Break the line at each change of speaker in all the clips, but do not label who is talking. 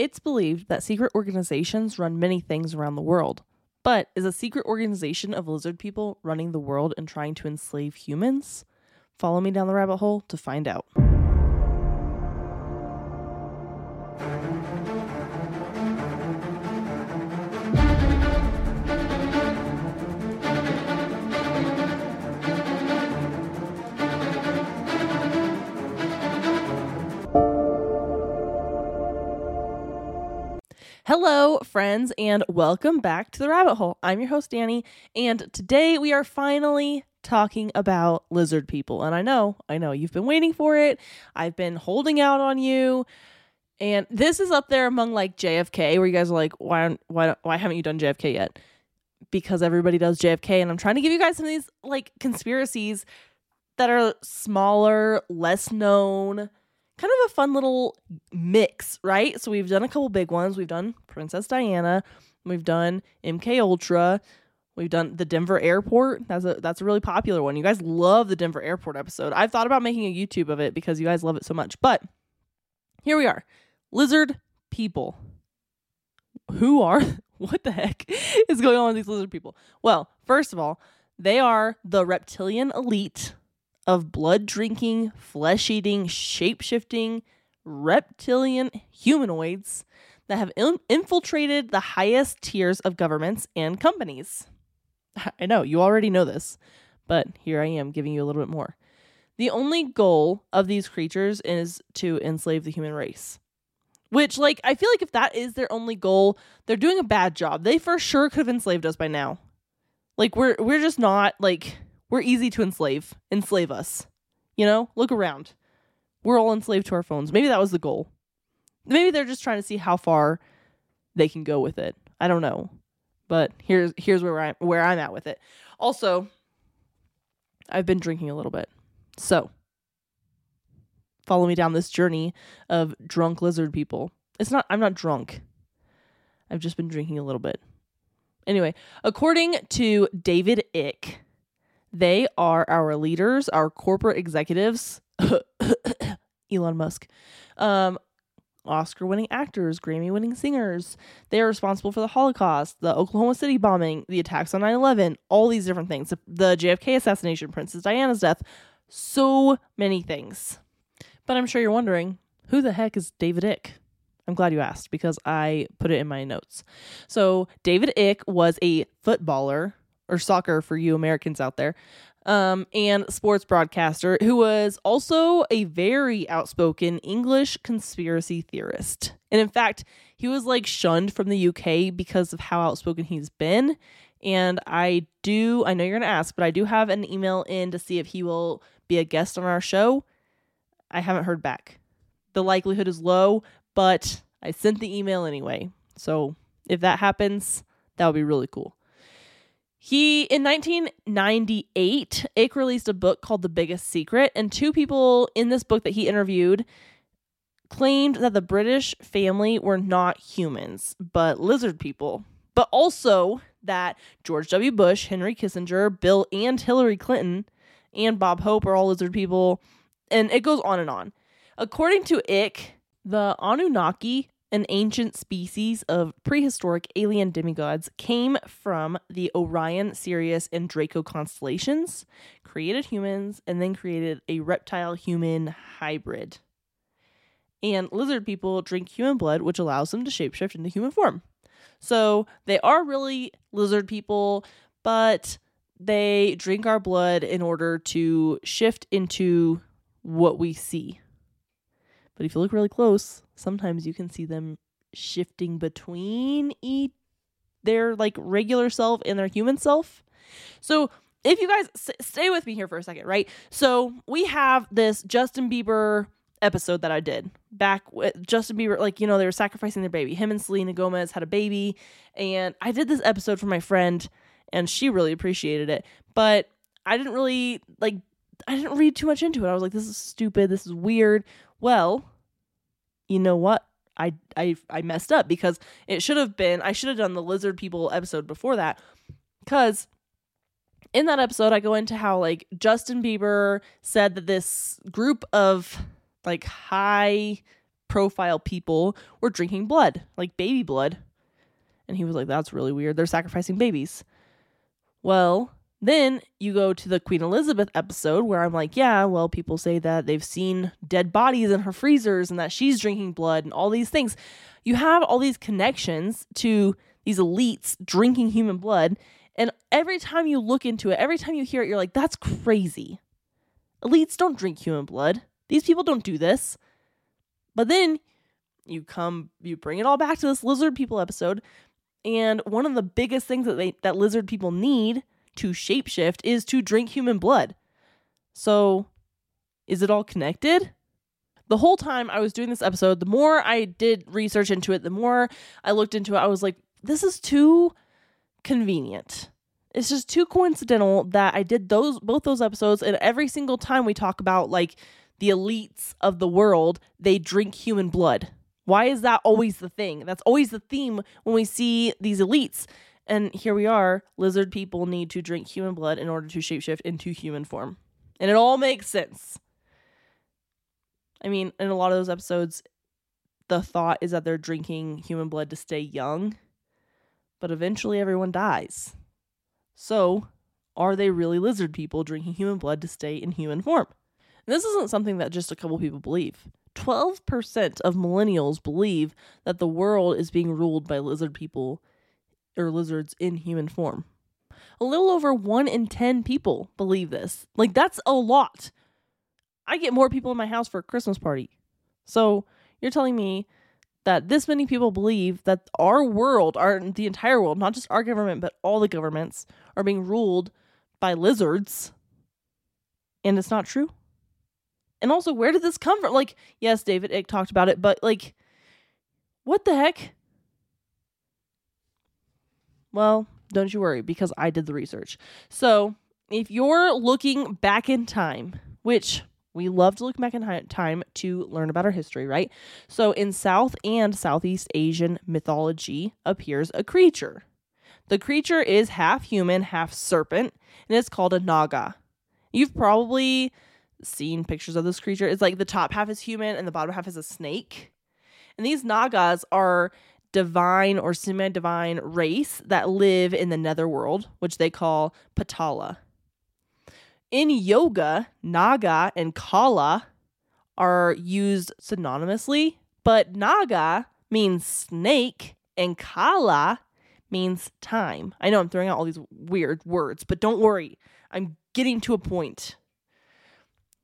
It's believed that secret organizations run many things around the world. But is a secret organization of lizard people running the world and trying to enslave humans? Follow me down the rabbit hole to find out. Friends, and welcome back to the rabbit hole. I'm your host, Danny, and today we are finally talking about lizard people. And I know, I know, you've been waiting for it. I've been holding out on you. And this is up there among like JFK, where you guys are like, why, why, why haven't you done JFK yet? Because everybody does JFK, and I'm trying to give you guys some of these like conspiracies that are smaller, less known, kind of a fun little mix, right? So we've done a couple big ones. We've done Princess Diana, we've done MK Ultra, we've done the Denver Airport. That's a that's a really popular one. You guys love the Denver Airport episode. I've thought about making a YouTube of it because you guys love it so much. But here we are. Lizard people. Who are what the heck is going on with these lizard people? Well, first of all, they are the reptilian elite of blood drinking, flesh eating, shape shifting reptilian humanoids that have in- infiltrated the highest tiers of governments and companies. I know, you already know this, but here I am giving you a little bit more. The only goal of these creatures is to enslave the human race. Which, like, I feel like if that is their only goal, they're doing a bad job. They for sure could have enslaved us by now. Like, we're we're just not like we're easy to enslave. Enslave us. You know, look around. We're all enslaved to our phones. Maybe that was the goal. Maybe they're just trying to see how far they can go with it. I don't know. But here's here's where I'm where I'm at with it. Also, I've been drinking a little bit. So, follow me down this journey of drunk lizard people. It's not I'm not drunk. I've just been drinking a little bit. Anyway, according to David Icke, they are our leaders, our corporate executives, Elon Musk, um, Oscar winning actors, Grammy winning singers. They are responsible for the Holocaust, the Oklahoma City bombing, the attacks on 9 11, all these different things, the, JFK assassination, Princess Diana's death, so many things. But I'm sure you're wondering who the heck is David Icke? I'm glad you asked because I put it in my notes. So, David Icke was a footballer or soccer for you Americans out there, um, and sports broadcaster who was also a very outspoken English conspiracy theorist. And in fact, he was like shunned from the UK because of how outspoken he's been. And I do, I know you're going to ask, but I do have an email in to see if he will be a guest on our show. I haven't heard back. The likelihood is low, but I sent the email anyway. So if that happens, that would be really cool. He in 1998, Icke released a book called The Biggest Secret, and two people in this book that he interviewed claimed that the British family were not humans, but lizard people. But also that George W. Bush, Henry Kissinger, Bill and Hillary Clinton, and Bob Hope are all lizard people, and it goes on and on. According to Icke, the Anunnaki an ancient species of prehistoric alien demigods, came from the Orion, Sirius, and Draco constellations, created humans, and then created a reptile human hybrid. And lizard people drink human blood, which allows them to shapeshift into human form. So they are really lizard people, but they drink our blood in order to shift into what we see. But if you look really close, sometimes you can see them shifting between each their like regular self and their human self. So if you guys s- stay with me here for a second, right? So we have this Justin Bieber episode that I did back with Justin Bieber, like, you know, they were sacrificing their baby. Him and Selena Gomez had a baby. And I did this episode for my friend, and she really appreciated it. But I didn't really, like, I didn't read too much into it. I was like, this is stupid. This is weird. Well, you know what? I I I messed up because it should have been I should have done the lizard people episode before that cuz in that episode I go into how like Justin Bieber said that this group of like high profile people were drinking blood, like baby blood. And he was like, that's really weird. They're sacrificing babies. Well, then you go to the Queen Elizabeth episode where I'm like, yeah, well, people say that they've seen dead bodies in her freezers and that she's drinking blood and all these things. You have all these connections to these elites drinking human blood. And every time you look into it, every time you hear it, you're like, that's crazy. Elites don't drink human blood. These people don't do this. But then you come, you bring it all back to this lizard people episode. And one of the biggest things that they that lizard people need to shapeshift is to drink human blood. So, is it all connected? The whole time I was doing this episode, the more I did research into it, the more I looked into it, I was like, this is too convenient. It's just too coincidental that I did those both those episodes and every single time we talk about like the elites of the world, they drink human blood. Why is that always the thing? That's always the theme when we see these elites. And here we are lizard people need to drink human blood in order to shapeshift into human form. And it all makes sense. I mean, in a lot of those episodes, the thought is that they're drinking human blood to stay young, but eventually everyone dies. So, are they really lizard people drinking human blood to stay in human form? And this isn't something that just a couple people believe. 12% of millennials believe that the world is being ruled by lizard people or lizards in human form. A little over 1 in 10 people believe this. Like, that's a lot. I get more people in my house for a Christmas party. So, you're telling me that this many people believe that our world, our the entire world, not just our government, but all the governments are being ruled by lizards. And it's not true? And also, where did this come from? Like, yes, David Icke talked about it, but like, what the heck? Well, don't you worry because I did the research. So, if you're looking back in time, which we love to look back in time to learn about our history, right? So, in South and Southeast Asian mythology appears a creature. The creature is half human, half serpent, and it's called a naga. You've probably seen pictures of this creature. It's like the top half is human and the bottom half is a snake. And these Nagas are divine or semi divine race that live in the netherworld, which they call Patala. In yoga, Naga and Kala are used synonymously, but Naga means snake and Kala means time. I know I'm throwing out all these weird words, but don't worry. I'm getting to a point.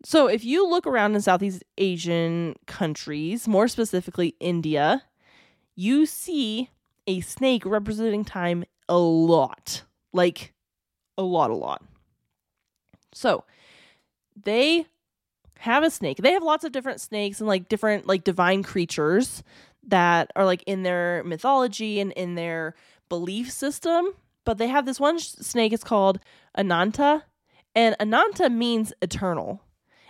So, if you look around in Southeast Asian countries, more specifically India, you see a snake representing time a lot. Like a lot, a lot. So, they have a snake. They have lots of different snakes and like different like divine creatures that are like in their mythology and in their belief system. But they have this one snake, it's called Ananta. And Ananta means eternal.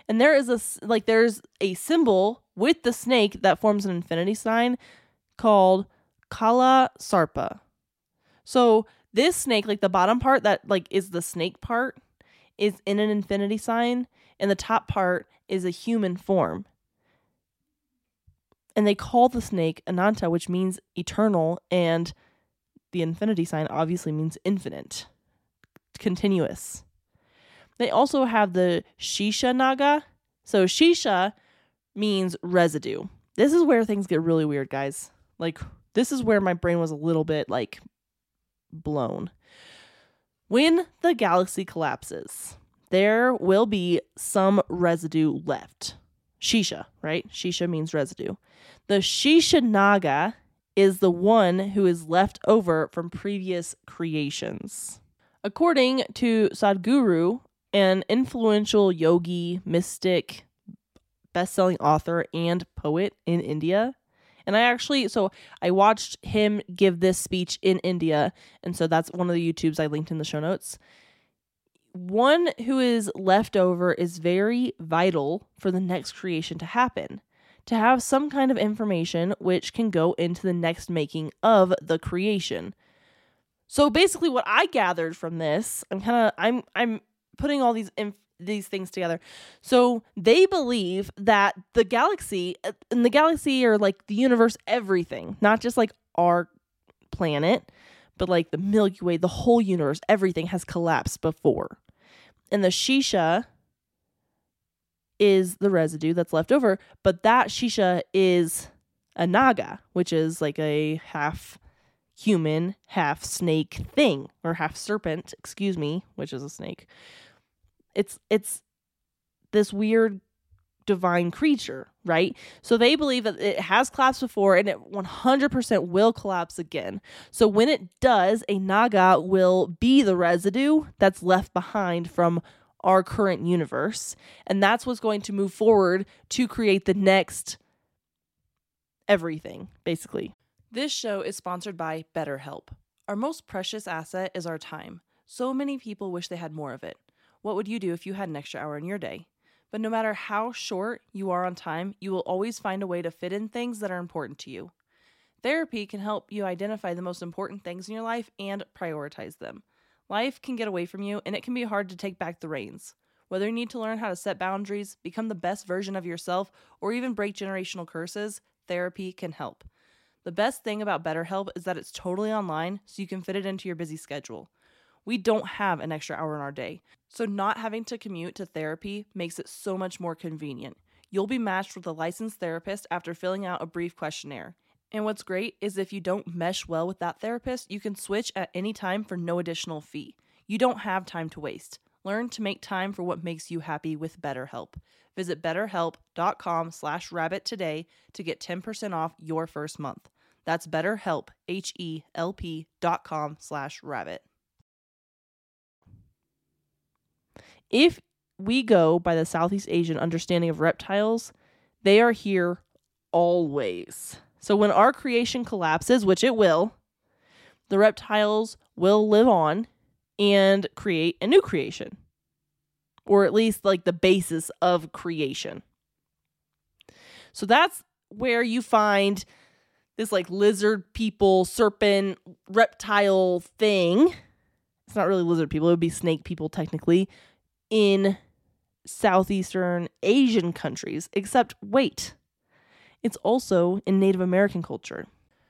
And there is a like there's a symbol with the snake that forms an infinity sign called Kala Sarpa. So this snake, like the bottom part that like is the snake part, is in an infinity sign, and the top part is a human form. And they call the snake Ananta, which means eternal, and the infinity sign obviously means infinite, continuous. They also have the Shisha Naga. So Shisha means residue. This is where things get really weird, guys. Like this is where my brain was a little bit like blown. When the galaxy collapses, there will be some residue left. Shisha, right? Shisha means residue. The Shisha Naga is the one who is left over from previous creations. According to Sadhguru, an influential yogi, mystic, best-selling author and poet in India. And I actually so I watched him give this speech in India, and so that's one of the YouTubes I linked in the show notes. One who is left over is very vital for the next creation to happen. To have some kind of information which can go into the next making of the creation. So basically what I gathered from this, I'm kind of I'm I'm putting all these inf- these things together. So they believe that the galaxy uh, and the galaxy or like the universe, everything, not just like our planet, but like the Milky Way, the whole universe, everything has collapsed before. And the shisha is the residue that's left over, but that shisha is a naga, which is like a half human, half snake thing, or half serpent, excuse me, which is a snake. It's it's this weird divine creature, right? So they believe that it has collapsed before and it 100% will collapse again. So when it does, a naga will be the residue that's left behind from our current universe. And that's what's going to move forward to create the next everything, basically. This show is sponsored by BetterHelp. Our most precious asset is our time. So many people wish they had more of it. What would you do if you had an extra hour in your day? But no matter how short you are on time, you will always find a way to fit in things that are important to you. Therapy can help you identify the most important things in your life and prioritize them. Life can get away from you, and it can be hard to take back the reins. Whether you need to learn how to set boundaries, become the best version of yourself, or even break generational curses, therapy can help. The best thing about BetterHelp is that it's totally online, so you can fit it into your busy schedule. We don't have an extra hour in our day, so not having to commute to therapy makes it so much more convenient. You'll be matched with a licensed therapist after filling out a brief questionnaire. And what's great is if you don't mesh well with that therapist, you can switch at any time for no additional fee. You don't have time to waste. Learn to make time for what makes you happy with BetterHelp. Visit betterhelp.com slash rabbit today to get 10% off your first month. That's betterhelp, H-E-L-P dot com slash rabbit. If we go by the Southeast Asian understanding of reptiles, they are here always. So when our creation collapses, which it will, the reptiles will live on and create a new creation. Or at least like the basis of creation. So that's where you find this like lizard people, serpent, reptile thing. It's not really lizard people, it would be snake people technically in southeastern Asian countries, except wait, it's also in Native American culture.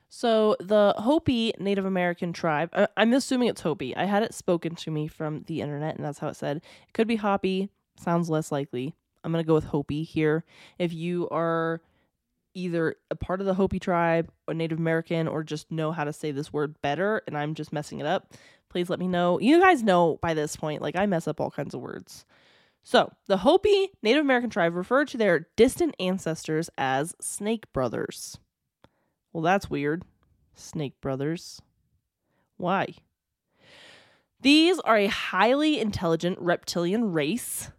So the Hopi Native American tribe, I'm assuming it's Hopi. I had it spoken to me from the internet, and that's how it said. It could be Hopi, sounds less likely. I'm going to go with Hopi here. If you are either a part of the Hopi tribe or Native American or just know how to say this word better and I'm just messing it up, please let me know. You guys know by this point, like I mess up all kinds of words. So, the Hopi Native American tribe referred to their distant ancestors as Snake Brothers. Well, that's weird. Snake Brothers. Why? These are a highly intelligent reptilian race.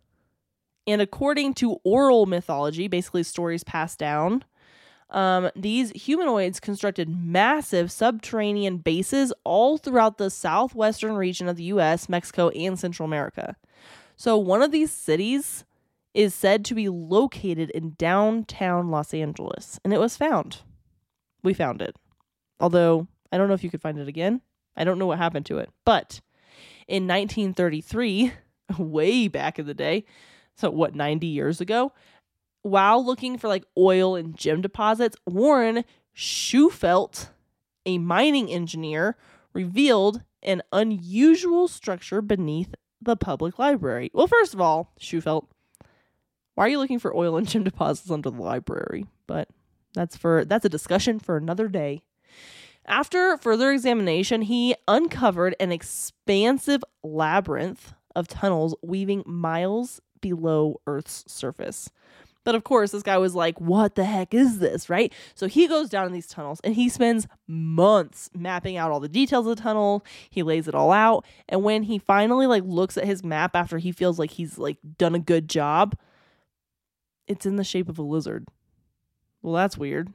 And according to oral mythology, basically stories passed down, um, these humanoids constructed massive subterranean bases all throughout the southwestern region of the US, Mexico, and Central America. So, one of these cities is said to be located in downtown Los Angeles, and it was found. We found it. Although, I don't know if you could find it again. I don't know what happened to it. But in 1933, way back in the day, so what, 90 years ago, while looking for like oil and gem deposits, Warren Shufeldt, a mining engineer, revealed an unusual structure beneath the public library. Well, first of all, Shufeldt, why are you looking for oil and gem deposits under the library? But that's for that's a discussion for another day. After further examination, he uncovered an expansive labyrinth of tunnels weaving miles below Earth's surface. But of course, this guy was like, what the heck is this, right? So he goes down in these tunnels and he spends months mapping out all the details of the tunnel. He lays it all out. And when he finally like looks at his map after he feels like he's like done a good job, it's in the shape of a lizard. Well, that's weird.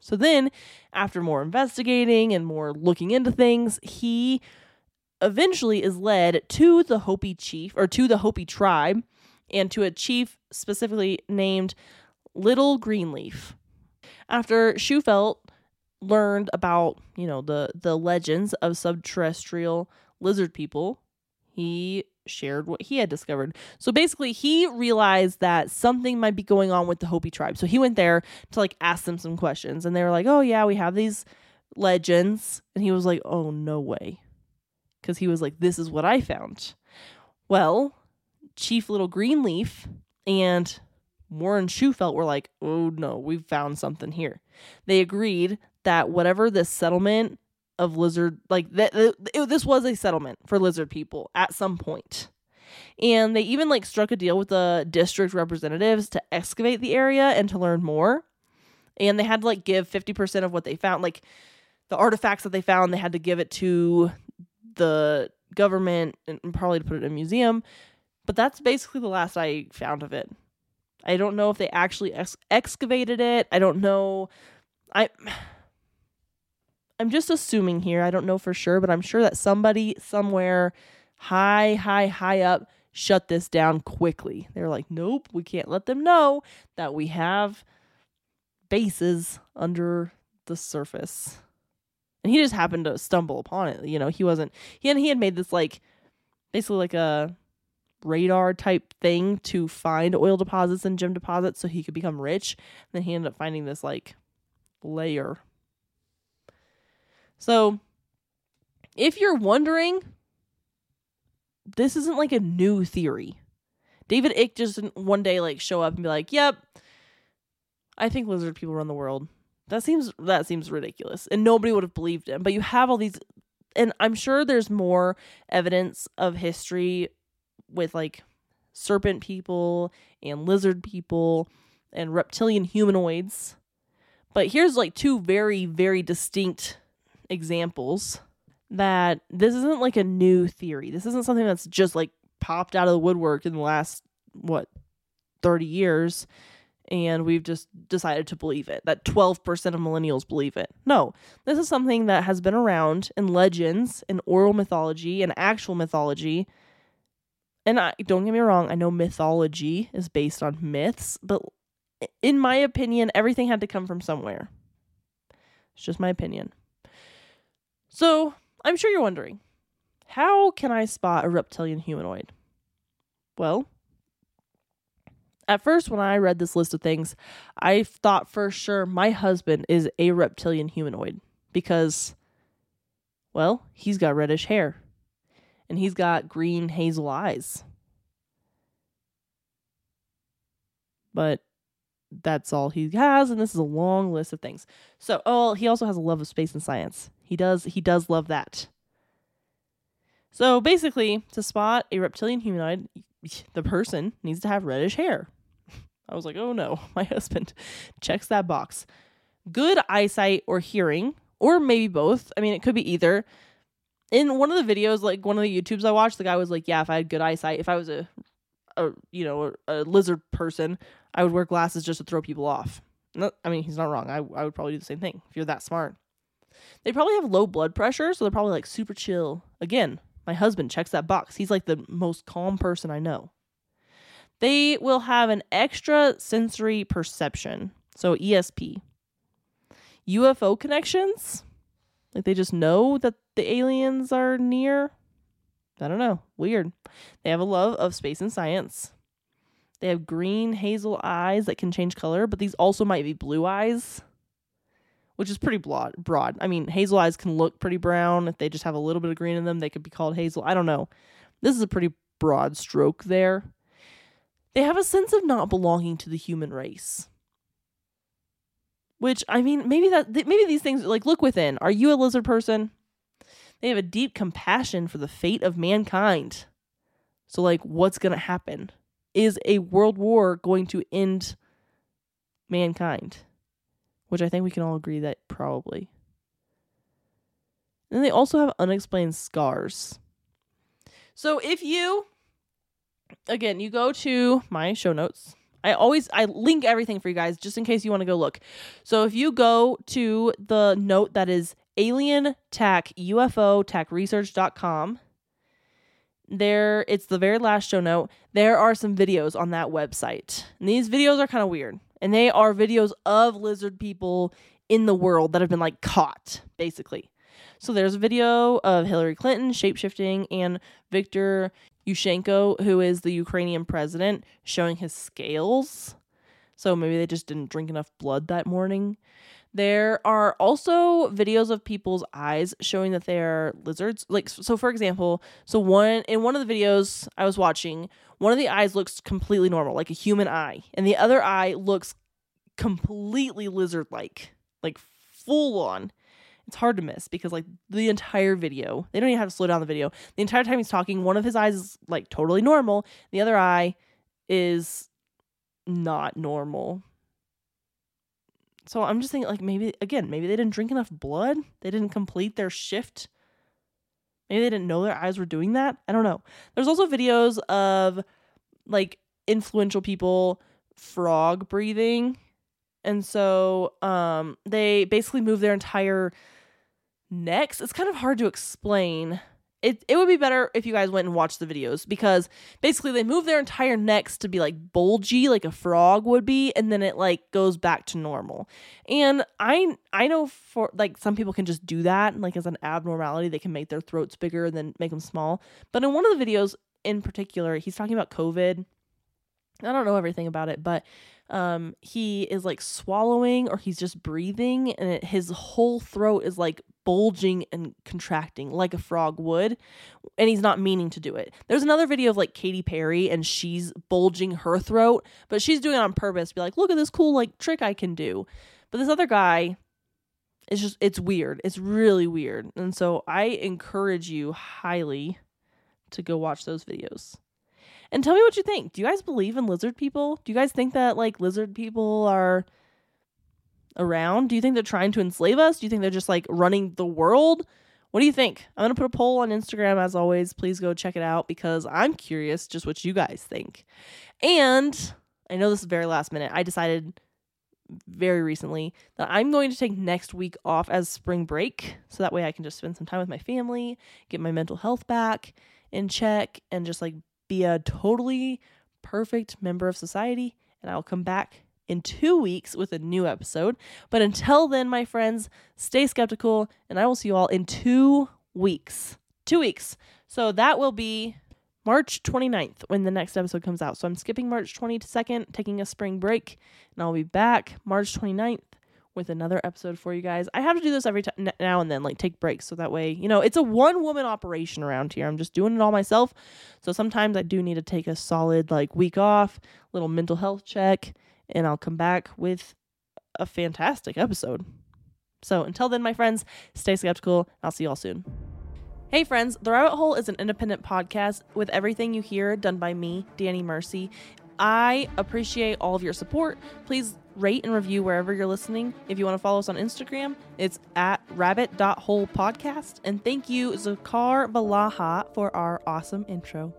So then, after more investigating and more looking into things, he eventually is led to the Hopi chief or to the Hopi tribe and to a chief specifically named Little Greenleaf. After Shufeldt learned about, you know, the the legends of subterrestrial lizard people, he shared what he had discovered. So basically, he realized that something might be going on with the Hopi tribe. So he went there to like ask them some questions, and they were like, "Oh yeah, we have these legends," and he was like, "Oh no way," because he was like, "This is what I found." Well, Chief Little Greenleaf and Warren Shufeldt were like, "Oh no, we've found something here." They agreed that whatever this settlement of lizard like this was a settlement for lizard people at some point and they even like struck a deal with the district representatives to excavate the area and to learn more and they had to like give 50% of what they found like the artifacts that they found they had to give it to the government and probably to put it in a museum but that's basically the last i found of it i don't know if they actually ex- excavated it i don't know i I'm just assuming here. I don't know for sure, but I'm sure that somebody somewhere high, high, high up shut this down quickly. They're like, nope, we can't let them know that we have bases under the surface. And he just happened to stumble upon it. You know, he wasn't he had he had made this like basically like a radar type thing to find oil deposits and gem deposits so he could become rich. And then he ended up finding this like layer so, if you're wondering, this isn't like a new theory. David Icke just didn't one day like show up and be like, "Yep, I think lizard people run the world." That seems that seems ridiculous, and nobody would have believed him. But you have all these, and I'm sure there's more evidence of history with like serpent people and lizard people and reptilian humanoids. But here's like two very very distinct examples that this isn't like a new theory. This isn't something that's just like popped out of the woodwork in the last what 30 years and we've just decided to believe it. That 12% of millennials believe it. No, this is something that has been around in legends, in oral mythology, and actual mythology. And I don't get me wrong, I know mythology is based on myths, but in my opinion, everything had to come from somewhere. It's just my opinion. So, I'm sure you're wondering how can I spot a reptilian humanoid? Well, at first, when I read this list of things, I thought for sure my husband is a reptilian humanoid because, well, he's got reddish hair and he's got green hazel eyes. But that's all he has, and this is a long list of things. So, oh, he also has a love of space and science. He does he does love that. So basically, to spot a reptilian humanoid, the person needs to have reddish hair. I was like, oh no, my husband checks that box. Good eyesight or hearing, or maybe both. I mean, it could be either. In one of the videos, like one of the YouTubes I watched, the guy was like, "Yeah, if I had good eyesight, if I was a, a you know, a, a lizard person, I would wear glasses just to throw people off." I mean, he's not wrong. I I would probably do the same thing if you're that smart. They probably have low blood pressure, so they're probably like super chill. Again, my husband checks that box. He's like the most calm person I know. They will have an extra sensory perception, so ESP. UFO connections, like they just know that the aliens are near. I don't know. Weird. They have a love of space and science. They have green hazel eyes that can change color, but these also might be blue eyes which is pretty broad. I mean, hazel eyes can look pretty brown if they just have a little bit of green in them. They could be called hazel. I don't know. This is a pretty broad stroke there. They have a sense of not belonging to the human race. Which I mean, maybe that maybe these things like look within. Are you a lizard person? They have a deep compassion for the fate of mankind. So like what's going to happen? Is a world war going to end mankind? which I think we can all agree that probably. And they also have unexplained scars. So if you again, you go to my show notes. I always I link everything for you guys just in case you want to go look. So if you go to the note that is alien tac UFO tac research.com there it's the very last show note. There are some videos on that website. And these videos are kind of weird and they are videos of lizard people in the world that have been like caught, basically. So there's a video of Hillary Clinton shapeshifting and Viktor Yushchenko, who is the Ukrainian president, showing his scales. So maybe they just didn't drink enough blood that morning. There are also videos of people's eyes showing that they're lizards. Like so for example, so one in one of the videos I was watching, one of the eyes looks completely normal, like a human eye, and the other eye looks completely lizard-like, like full on. It's hard to miss because like the entire video, they don't even have to slow down the video. The entire time he's talking, one of his eyes is like totally normal, the other eye is not normal so I'm just thinking, like, maybe, again, maybe they didn't drink enough blood. They didn't complete their shift. Maybe they didn't know their eyes were doing that. I don't know. There's also videos of, like, influential people frog breathing. And so um, they basically move their entire necks. It's kind of hard to explain. It, it would be better if you guys went and watched the videos because basically they move their entire necks to be like bulgy like a frog would be and then it like goes back to normal. And i i know for like some people can just do that like as an abnormality they can make their throats bigger and then make them small. But in one of the videos in particular he's talking about covid. I don't know everything about it but um he is like swallowing or he's just breathing and it, his whole throat is like bulging and contracting like a frog would and he's not meaning to do it. There's another video of like Katy Perry and she's bulging her throat but she's doing it on purpose be like look at this cool like trick I can do. But this other guy it's just it's weird. It's really weird. And so I encourage you highly to go watch those videos and tell me what you think. Do you guys believe in lizard people? Do you guys think that like lizard people are around? Do you think they're trying to enslave us? Do you think they're just like running the world? What do you think? I'm going to put a poll on Instagram as always. Please go check it out because I'm curious just what you guys think. And I know this is very last minute. I decided very recently that I'm going to take next week off as spring break so that way I can just spend some time with my family, get my mental health back in check and just like be a totally perfect member of society. And I'll come back in two weeks with a new episode. But until then, my friends, stay skeptical, and I will see you all in two weeks. Two weeks. So that will be March 29th when the next episode comes out. So I'm skipping March 22nd, taking a spring break, and I'll be back March 29th with another episode for you guys. I have to do this every time now and then, like take breaks so that way, you know, it's a one woman operation around here. I'm just doing it all myself. So sometimes I do need to take a solid like week off, little mental health check, and I'll come back with a fantastic episode. So until then, my friends, stay skeptical. I'll see you all soon. Hey, friends, The Rabbit Hole is an independent podcast with everything you hear done by me, Danny Mercy. I appreciate all of your support. Please rate and review wherever you're listening. If you want to follow us on Instagram, it's at rabbit.holepodcast. And thank you, Zakar Balaha, for our awesome intro.